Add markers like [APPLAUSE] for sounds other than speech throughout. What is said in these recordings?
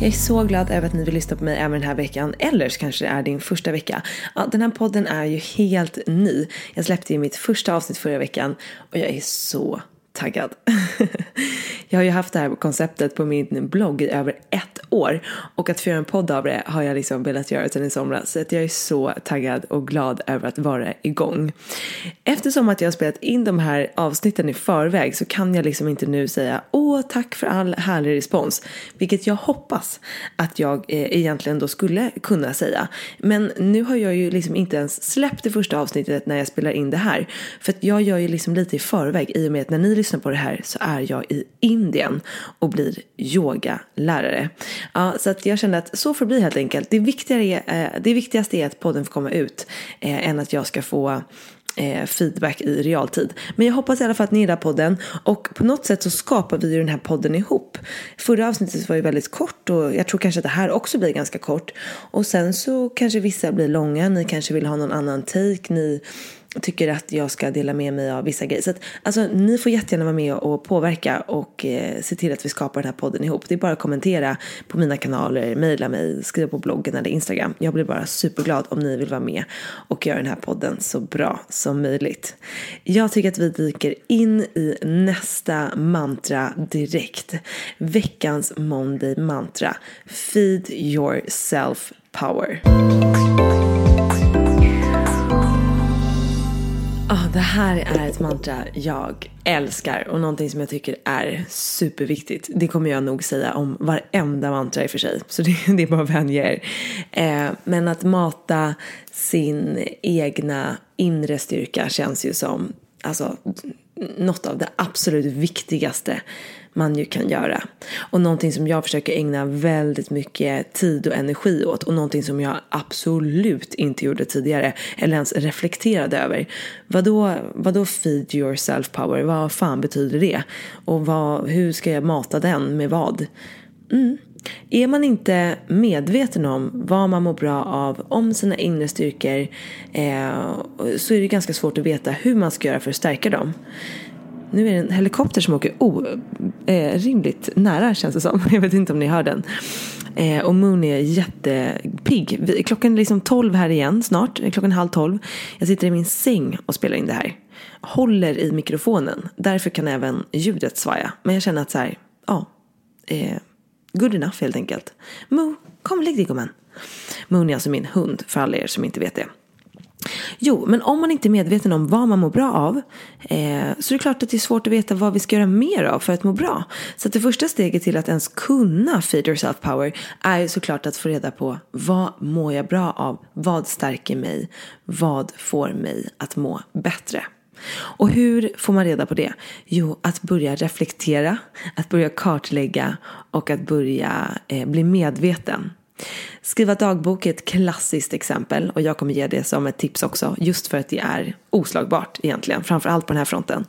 Jag är så glad över att ni vill lyssna på mig även den här veckan. Eller så kanske det är din första vecka. Ja, den här podden är ju helt ny. Jag släppte ju mitt första avsnitt förra veckan och jag är så taggad. [LAUGHS] jag har ju haft det här konceptet på min blogg i över ett år och att få göra en podd av det har jag liksom velat göra sedan i somras så att jag är så taggad och glad över att vara igång. Eftersom att jag har spelat in de här avsnitten i förväg så kan jag liksom inte nu säga åh tack för all härlig respons vilket jag hoppas att jag eh, egentligen då skulle kunna säga. Men nu har jag ju liksom inte ens släppt det första avsnittet när jag spelar in det här för att jag gör ju liksom lite i förväg i och med att när ni lyssnar på det här så är jag i Indien och blir yogalärare. Ja, så att jag kände att så får det bli helt enkelt. Det, viktigare är, eh, det viktigaste är att podden får komma ut eh, än att jag ska få eh, feedback i realtid. Men jag hoppas i alla fall att ni gillar podden och på något sätt så skapar vi ju den här podden ihop. Förra avsnittet var ju väldigt kort och jag tror kanske att det här också blir ganska kort. Och sen så kanske vissa blir långa, ni kanske vill ha någon annan take, ni tycker att jag ska dela med mig av vissa grejer. Så att, alltså, ni får jättegärna vara med och påverka och eh, se till att vi skapar den här podden ihop. Det är bara att kommentera på mina kanaler, mejla mig, skriva på bloggen eller Instagram. Jag blir bara superglad om ni vill vara med och göra den här podden så bra som möjligt. Jag tycker att vi dyker in i nästa mantra direkt. Veckans Monday mantra. Feed yourself power. Det här är ett mantra jag älskar och någonting som jag tycker är superviktigt. Det kommer jag nog säga om varenda mantra i och för sig, så det, [LAUGHS] det är bara att vänja er. Eh, men att mata sin egna inre styrka känns ju som alltså, något av det absolut viktigaste man ju kan göra. Och någonting som jag försöker ägna väldigt mycket tid och energi åt och någonting som jag absolut inte gjorde tidigare eller ens reflekterade över. Vadå, vadå feed yourself power? Vad fan betyder det? Och vad, hur ska jag mata den med vad? Mm. Är man inte medveten om vad man mår bra av, om sina inre styrkor, eh, så är det ganska svårt att veta hur man ska göra för att stärka dem. Nu är det en helikopter som åker orimligt eh, nära känns det som. [LAUGHS] Jag vet inte om ni hör den. Eh, och Moon är jättepigg. Klockan är liksom tolv här igen snart. Eh, klockan är halv tolv. Jag sitter i min säng och spelar in det här. Håller i mikrofonen. Därför kan även ljudet svaja. Men jag känner att så här, ja. Eh, good enough helt enkelt. Mo, kom lägg dig gumman. Moon är alltså min hund för alla er som inte vet det. Jo, men om man inte är medveten om vad man mår bra av eh, så är det klart att det är svårt att veta vad vi ska göra mer av för att må bra. Så att det första steget till att ens kunna feed yourself power är ju såklart att få reda på vad mår jag bra av? Vad stärker mig? Vad får mig att må bättre? Och hur får man reda på det? Jo, att börja reflektera, att börja kartlägga och att börja eh, bli medveten. Skriva dagbok är ett klassiskt exempel och jag kommer ge det som ett tips också just för att det är oslagbart egentligen, framförallt på den här fronten.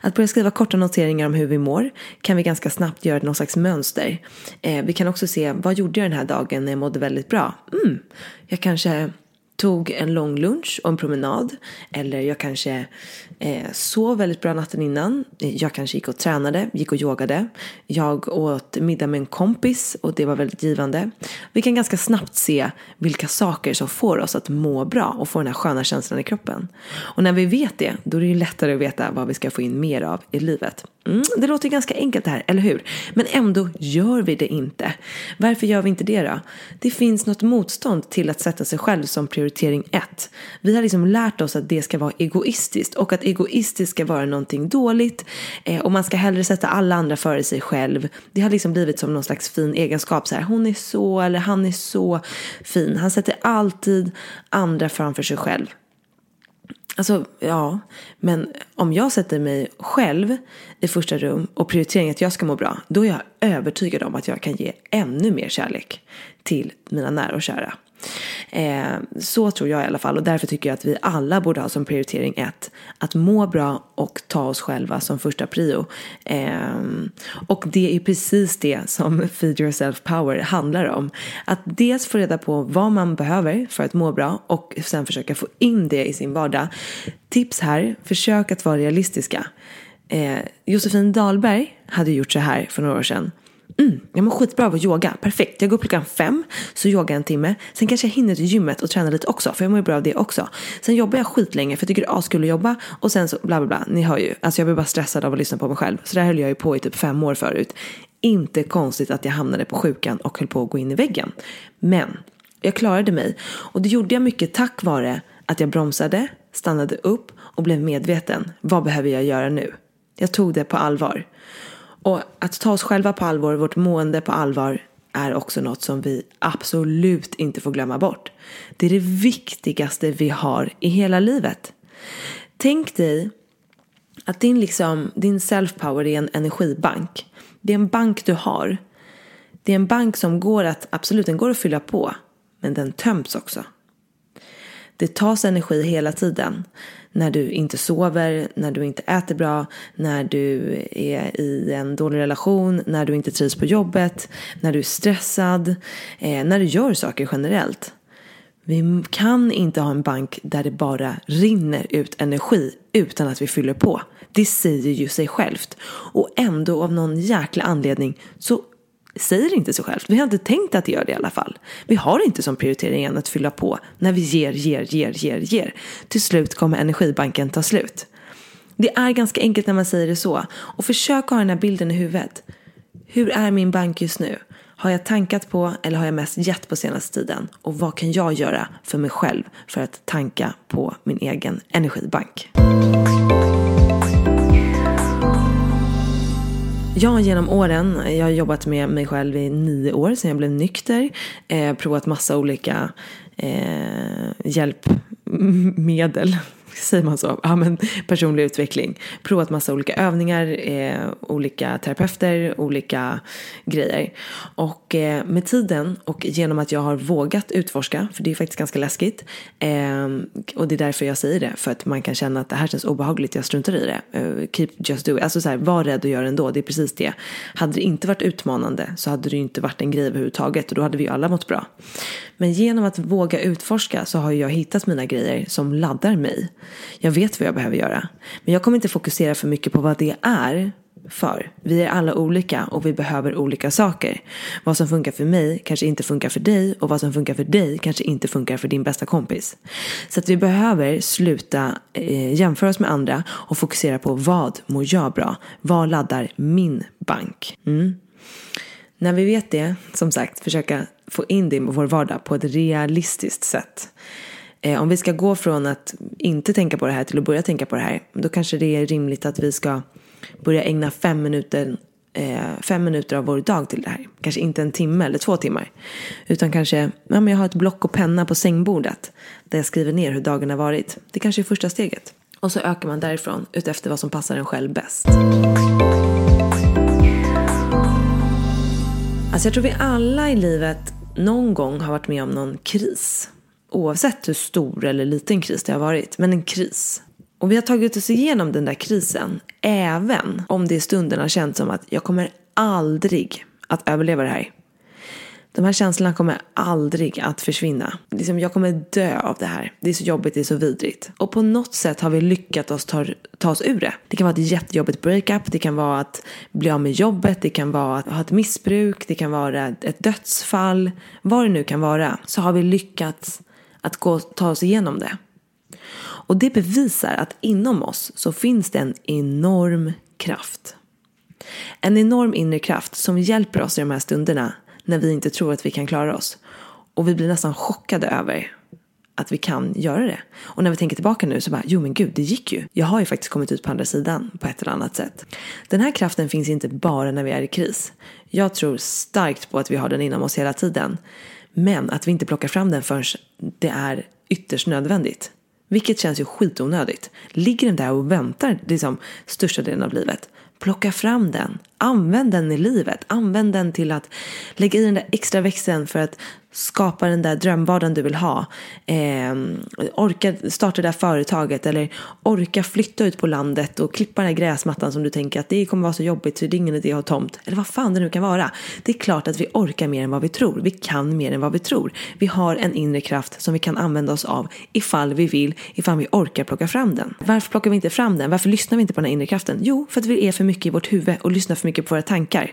Att börja skriva korta noteringar om hur vi mår kan vi ganska snabbt göra någon slags mönster. Eh, vi kan också se, vad gjorde jag den här dagen när jag mådde väldigt bra? Mm, jag kanske tog en lång lunch och en promenad. Eller jag kanske eh, sov väldigt bra natten innan. Jag kanske gick och tränade, gick och yogade. Jag åt middag med en kompis och det var väldigt givande. Vi kan ganska snabbt se vilka saker som får oss att må bra och få den här sköna känslan i kroppen. Och när vi vet det, då är det ju lättare att veta vad vi ska få in mer av i livet. Mm, det låter ganska enkelt det här, eller hur? Men ändå gör vi det inte. Varför gör vi inte det då? Det finns något motstånd till att sätta sig själv som prioritering ett. Vi har liksom lärt oss att det ska vara egoistiskt och att egoistiskt ska vara någonting dåligt eh, och man ska hellre sätta alla andra före sig själv. Det har liksom blivit som någon slags fin egenskap så här. Hon är så eller han är så fin. Han sätter alltid andra framför sig själv. Alltså, ja. Men om jag sätter mig själv i första rum och prioriteringen att jag ska må bra, då är jag övertygad om att jag kan ge ännu mer kärlek till mina nära och kära. Eh, så tror jag i alla fall och därför tycker jag att vi alla borde ha som prioritering ett att må bra och ta oss själva som första prio. Eh, och det är precis det som Feed Yourself Power handlar om. Att dels få reda på vad man behöver för att må bra och sen försöka få in det i sin vardag. Tips här, försök att vara realistiska. Eh, Josefin Dahlberg hade gjort så här för några år sedan. Mm, jag mår skitbra av att yoga. Perfekt. Jag går upp klockan fem, så yogar en timme. Sen kanske jag hinner till gymmet och tränar lite också, för jag mår ju bra av det också. Sen jobbar jag skitlänge för jag tycker det är askul att jobba. Och sen så bla bla bla. Ni hör ju. Alltså jag blir bara stressad av att lyssna på mig själv. Så där höll jag ju på i typ fem år förut. Inte konstigt att jag hamnade på sjukan och höll på att gå in i väggen. Men jag klarade mig. Och det gjorde jag mycket tack vare att jag bromsade, stannade upp och blev medveten. Vad behöver jag göra nu? Jag tog det på allvar. Och att ta oss själva på allvar, vårt mående på allvar, är också något som vi absolut inte får glömma bort. Det är det viktigaste vi har i hela livet. Tänk dig att din, liksom, din self-power är en energibank. Det är en bank du har. Det är en bank som går att, absolut, den går att fylla på, men den töms också. Det tas energi hela tiden när du inte sover, när du inte äter bra, när du är i en dålig relation, när du inte trivs på jobbet, när du är stressad, eh, när du gör saker generellt. Vi kan inte ha en bank där det bara rinner ut energi utan att vi fyller på. Det säger ju sig självt. Och ändå av någon jäkla anledning så säger inte sig självt. Vi har inte tänkt att det gör det i alla fall. Vi har inte som prioritering än att fylla på när vi ger, ger, ger, ger, ger. Till slut kommer energibanken ta slut. Det är ganska enkelt när man säger det så. Och försök ha den här bilden i huvudet. Hur är min bank just nu? Har jag tankat på eller har jag mest gett på senaste tiden? Och vad kan jag göra för mig själv för att tanka på min egen energibank? Jag genom åren, jag har jobbat med mig själv i nio år sedan jag blev nykter. Eh, provat massa olika eh, hjälpmedel [LAUGHS] säger man så? Ja, men personlig utveckling. Provat massa olika övningar, eh, olika terapeuter, olika grejer. Och eh, med tiden och genom att jag har vågat utforska, för det är faktiskt ganska läskigt. Eh, och det är därför jag säger det, för att man kan känna att det här känns obehagligt, jag struntar i det. Uh, keep just do it. Alltså så här, var rädd och gör ändå, det är precis det. Hade det inte varit utmanande så hade det ju inte varit en grej överhuvudtaget och då hade vi ju alla mått bra. Men genom att våga utforska så har jag hittat mina grejer som laddar mig. Jag vet vad jag behöver göra. Men jag kommer inte fokusera för mycket på vad det är för. Vi är alla olika och vi behöver olika saker. Vad som funkar för mig kanske inte funkar för dig och vad som funkar för dig kanske inte funkar för din bästa kompis. Så att vi behöver sluta eh, jämföra oss med andra och fokusera på vad mår jag bra? Vad laddar min bank? Mm. När vi vet det, som sagt, försöka få in det i vår vardag på ett realistiskt sätt. Eh, om vi ska gå från att inte tänka på det här till att börja tänka på det här, då kanske det är rimligt att vi ska börja ägna fem minuter, eh, fem minuter av vår dag till det här. Kanske inte en timme eller två timmar. Utan kanske, ja men jag har ett block och penna på sängbordet där jag skriver ner hur dagen har varit. Det kanske är första steget. Och så ökar man därifrån utefter vad som passar en själv bäst. Alltså jag tror vi alla i livet någon gång har varit med om någon kris. Oavsett hur stor eller liten kris det har varit, men en kris. Och vi har tagit oss igenom den där krisen, även om det i stunden har känts som att jag kommer aldrig att överleva det här. De här känslorna kommer aldrig att försvinna. Liksom, jag kommer dö av det här. Det är så jobbigt, det är så vidrigt. Och på något sätt har vi lyckats oss ta, ta oss ur det. Det kan vara ett jättejobbigt breakup, det kan vara att bli av med jobbet, det kan vara att ha ett missbruk, det kan vara ett dödsfall. Vad det nu kan vara, så har vi lyckats att gå, ta oss igenom det. Och det bevisar att inom oss så finns det en enorm kraft. En enorm inre kraft som hjälper oss i de här stunderna när vi inte tror att vi kan klara oss. Och vi blir nästan chockade över att vi kan göra det. Och när vi tänker tillbaka nu så bara, jo men gud, det gick ju. Jag har ju faktiskt kommit ut på andra sidan på ett eller annat sätt. Den här kraften finns inte bara när vi är i kris. Jag tror starkt på att vi har den inom oss hela tiden. Men att vi inte plockar fram den förrän det är ytterst nödvändigt. Vilket känns ju skitonödigt. Ligger den där och väntar liksom största delen av livet, plocka fram den. Använd den i livet. Använd den till att lägga i den där extra växeln för att skapa den där drömvardagen du vill ha. Eh, orka starta det där företaget eller orka flytta ut på landet och klippa den här gräsmattan som du tänker att det kommer vara så jobbigt så det är ingen idé att ha tomt. Eller vad fan det nu kan vara. Det är klart att vi orkar mer än vad vi tror. Vi kan mer än vad vi tror. Vi har en inre kraft som vi kan använda oss av ifall vi vill, ifall vi orkar plocka fram den. Varför plockar vi inte fram den? Varför lyssnar vi inte på den här inre kraften? Jo, för att vi är för mycket i vårt huvud och lyssnar för mycket på våra tankar.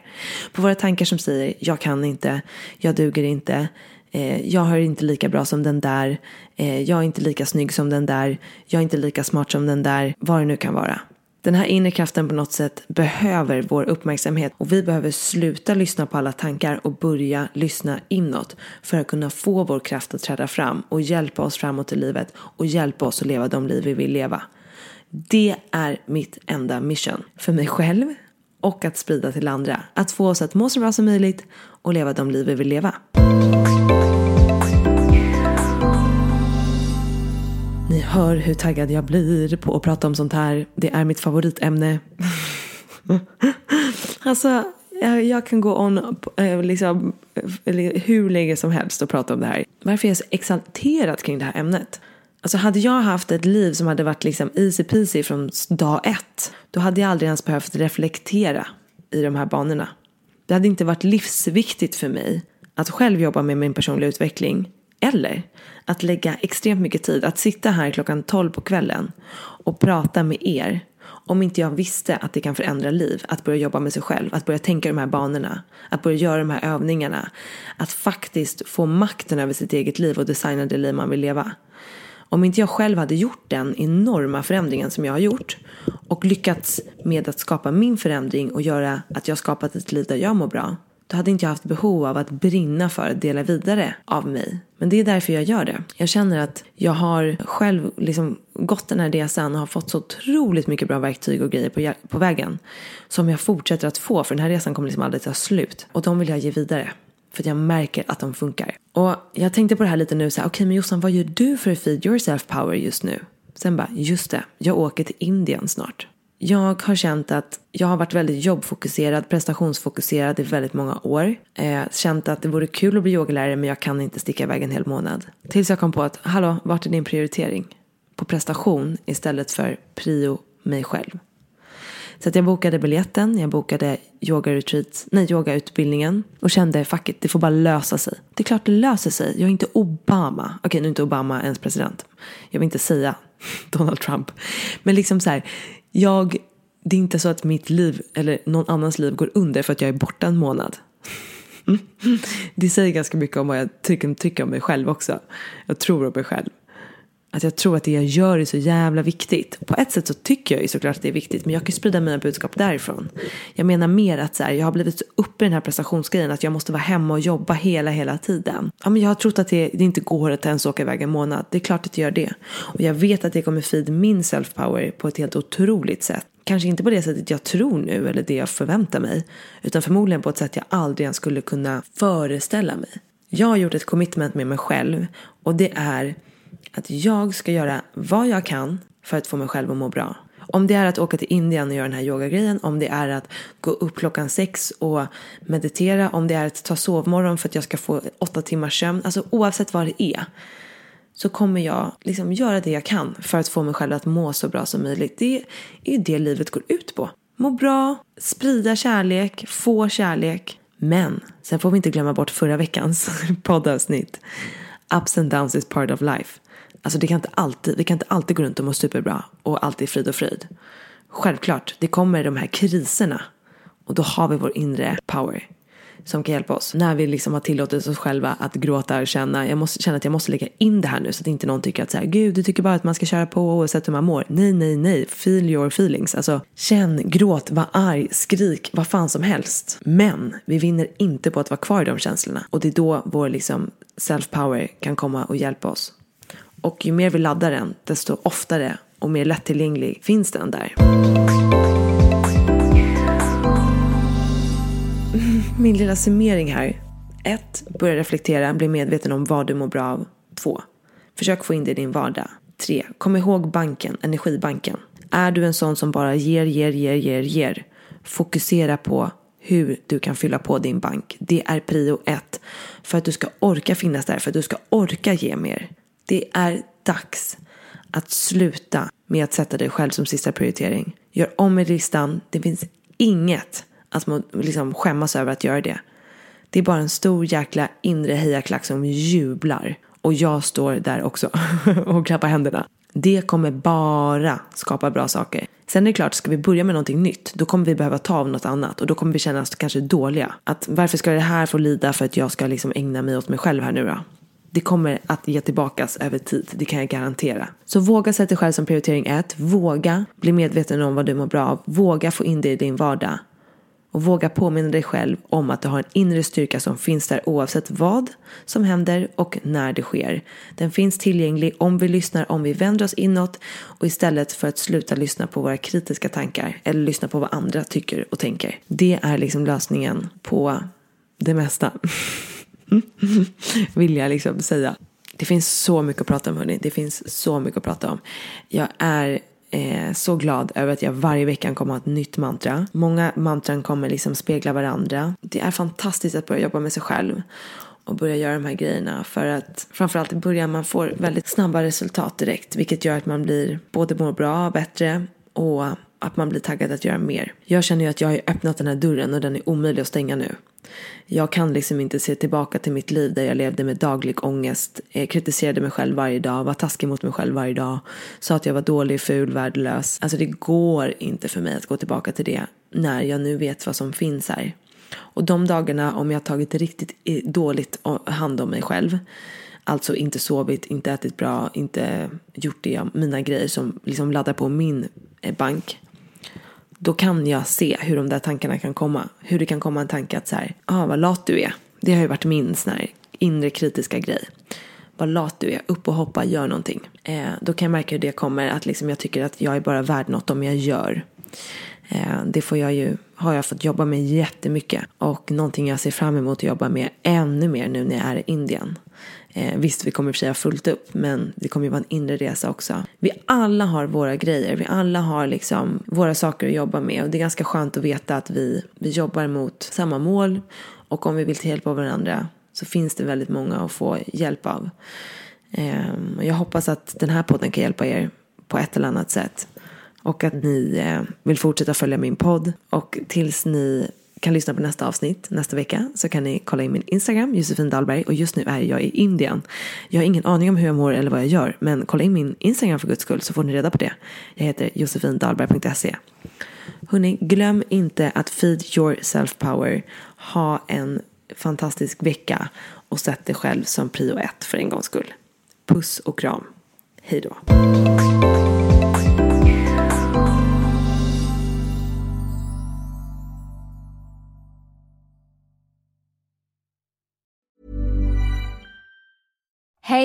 På våra tankar som säger jag kan inte, jag duger inte, eh, jag har inte lika bra som den där, eh, jag är inte lika snygg som den där, jag är inte lika smart som den där, vad det nu kan vara. Den här inre kraften på något sätt behöver vår uppmärksamhet och vi behöver sluta lyssna på alla tankar och börja lyssna inåt för att kunna få vår kraft att träda fram och hjälpa oss framåt i livet och hjälpa oss att leva de liv vi vill leva. Det är mitt enda mission. För mig själv, och att sprida till andra. Att få oss att må så bra som möjligt och leva de liv vi vill leva. Hör hur taggad jag blir på att prata om sånt här. Det är mitt favoritämne. [LAUGHS] alltså, jag kan gå on eh, liksom, eh, hur länge som helst och prata om det här. Varför är jag så exalterad kring det här ämnet? Alltså hade jag haft ett liv som hade varit liksom easy peasy från dag ett, då hade jag aldrig ens behövt reflektera i de här banorna. Det hade inte varit livsviktigt för mig att själv jobba med min personliga utveckling eller att lägga extremt mycket tid att sitta här klockan 12 på kvällen och prata med er om inte jag visste att det kan förändra liv, att börja jobba med sig själv, att börja tänka de här banorna, att börja göra de här övningarna, att faktiskt få makten över sitt eget liv och designa det liv man vill leva. Om inte jag själv hade gjort den enorma förändringen som jag har gjort och lyckats med att skapa min förändring och göra att jag skapat ett liv där jag mår bra, då hade inte jag haft behov av att brinna för att dela vidare av mig. Men det är därför jag gör det. Jag känner att jag har själv liksom gått den här resan och har fått så otroligt mycket bra verktyg och grejer på, på vägen. Som jag fortsätter att få, för den här resan kommer liksom aldrig ta slut. Och de vill jag ge vidare. För att jag märker att de funkar. Och jag tänkte på det här lite nu, okej okay, men Jossan vad gör du för att feed yourself power just nu? Sen bara, just det, jag åker till Indien snart. Jag har känt att jag har varit väldigt jobbfokuserad, prestationsfokuserad i väldigt många år. Eh, känt att det vore kul att bli yogalärare men jag kan inte sticka iväg en hel månad. Tills jag kom på att, hallå, vart är din prioritering? På prestation istället för prio mig själv. Så att jag bokade biljetten, jag bokade yoga retreat, nej, yogautbildningen och kände fuck it, det får bara lösa sig. Det är klart det löser sig. Jag är inte Obama. Okej, nu är inte Obama ens president. Jag vill inte säga [LAUGHS] Donald Trump. Men liksom så här, jag, det är inte så att mitt liv eller någon annans liv går under för att jag är borta en månad. Det säger ganska mycket om vad jag tycker, tycker om mig själv också. Jag tror om mig själv. Att jag tror att det jag gör är så jävla viktigt. På ett sätt så tycker jag ju såklart att det är viktigt. Men jag kan ju sprida mina budskap därifrån. Jag menar mer att så här, jag har blivit så uppe i den här prestationsgrejen. Att jag måste vara hemma och jobba hela, hela tiden. Ja, men jag har trott att det, det inte går att ens åka iväg en månad. Det är klart att det gör det. Och jag vet att det kommer feed min self-power på ett helt otroligt sätt. Kanske inte på det sättet jag tror nu eller det jag förväntar mig. Utan förmodligen på ett sätt jag aldrig ens skulle kunna föreställa mig. Jag har gjort ett commitment med mig själv. Och det är att jag ska göra vad jag kan för att få mig själv att må bra. Om det är att åka till Indien och göra den här yogagrejen, om det är att gå upp klockan sex och meditera, om det är att ta sovmorgon för att jag ska få åtta timmars sömn, alltså oavsett vad det är så kommer jag liksom göra det jag kan för att få mig själv att må så bra som möjligt. Det är ju det livet går ut på. Må bra, sprida kärlek, få kärlek. Men sen får vi inte glömma bort förra veckans [LAUGHS] poddavsnitt. Ups and downs is part of life. Alltså det kan inte alltid, vi kan inte alltid gå runt och må superbra och alltid frid och fröjd. Självklart, det kommer de här kriserna och då har vi vår inre power som kan hjälpa oss. När vi liksom har tillåtit oss själva att gråta och känna, jag måste känna att jag måste lägga in det här nu så att inte någon tycker att så här, gud du tycker bara att man ska köra på oavsett hur man mår. Nej, nej, nej, feel your feelings. Alltså känn, gråt, var arg, skrik, vad fan som helst. Men vi vinner inte på att vara kvar i de känslorna och det är då vår liksom self-power kan komma och hjälpa oss. Och ju mer vi laddar den, desto oftare och mer lättillgänglig finns den där. Min lilla summering här. 1. Börja reflektera, bli medveten om vad du mår bra av. 2. Försök få in det i din vardag. 3. Kom ihåg banken, energibanken. Är du en sån som bara ger, ger, ger, ger, ger. Fokusera på hur du kan fylla på din bank. Det är prio 1. För att du ska orka finnas där, för att du ska orka ge mer. Det är dags att sluta med att sätta dig själv som sista prioritering. Gör om i listan. Det finns inget att man liksom skämmas över att göra det. Det är bara en stor jäkla inre hejaklack som jublar. Och jag står där också [LAUGHS] och klappar händerna. Det kommer bara skapa bra saker. Sen är det klart, ska vi börja med någonting nytt, då kommer vi behöva ta av något annat och då kommer vi känna oss kanske dåliga. Att varför ska det här få lida för att jag ska liksom ägna mig åt mig själv här nu då? Det kommer att ge tillbakas över tid, det kan jag garantera. Så våga sätta dig själv som prioritering ett. Våga bli medveten om vad du mår bra av. Våga få in det i din vardag. Och våga påminna dig själv om att du har en inre styrka som finns där oavsett vad som händer och när det sker. Den finns tillgänglig om vi lyssnar, om vi vänder oss inåt och istället för att sluta lyssna på våra kritiska tankar eller lyssna på vad andra tycker och tänker. Det är liksom lösningen på det mesta. [LAUGHS] Vill jag liksom säga. Det finns så mycket att prata om hörni. Det finns så mycket att prata om. Jag är eh, så glad över att jag varje vecka kommer ha ett nytt mantra. Många mantran kommer liksom spegla varandra. Det är fantastiskt att börja jobba med sig själv och börja göra de här grejerna för att framförallt i början man får väldigt snabba resultat direkt vilket gör att man blir både mår bra, bättre och att man blir taggad att göra mer. Jag känner ju att jag har öppnat den här dörren och den är omöjlig att stänga nu. Jag kan liksom inte se tillbaka till mitt liv där jag levde med daglig ångest, kritiserade mig själv varje dag, var taskig mot mig själv varje dag, sa att jag var dålig, ful, värdelös. Alltså det går inte för mig att gå tillbaka till det när jag nu vet vad som finns här. Och de dagarna om jag tagit riktigt dåligt hand om mig själv, alltså inte sovit, inte ätit bra, inte gjort det, mina grejer som liksom laddar på min eh, bank, då kan jag se hur de där tankarna kan komma. Hur det kan komma en tanke att så här, ah, vad lat du är. Det har ju varit min sån här inre kritiska grej. Vad lat du är, upp och hoppa, gör någonting. Eh, då kan jag märka hur det kommer, att liksom jag tycker att jag är bara värd något om jag gör. Eh, det får jag ju, har jag fått jobba med jättemycket. Och någonting jag ser fram emot att jobba med ännu mer nu när jag är i Indien. Eh, visst, vi kommer i och för sig ha fullt upp, men det kommer ju vara en inre resa också. Vi alla har våra grejer, vi alla har liksom våra saker att jobba med. Och det är ganska skönt att veta att vi, vi jobbar mot samma mål. Och om vi vill ta hjälp av varandra så finns det väldigt många att få hjälp av. Eh, jag hoppas att den här podden kan hjälpa er på ett eller annat sätt. Och att ni eh, vill fortsätta följa min podd. Och tills ni kan lyssna på nästa avsnitt nästa vecka så kan ni kolla in min Instagram, Josefin Dahlberg. Och just nu är jag i Indien. Jag har ingen aning om hur jag mår eller vad jag gör. Men kolla in min Instagram för guds skull så får ni reda på det. Jag heter josefindahlberg.se. Hörni, glöm inte att feed your self-power. Ha en fantastisk vecka och sätt dig själv som prio ett för en gångs skull. Puss och kram. Hej då!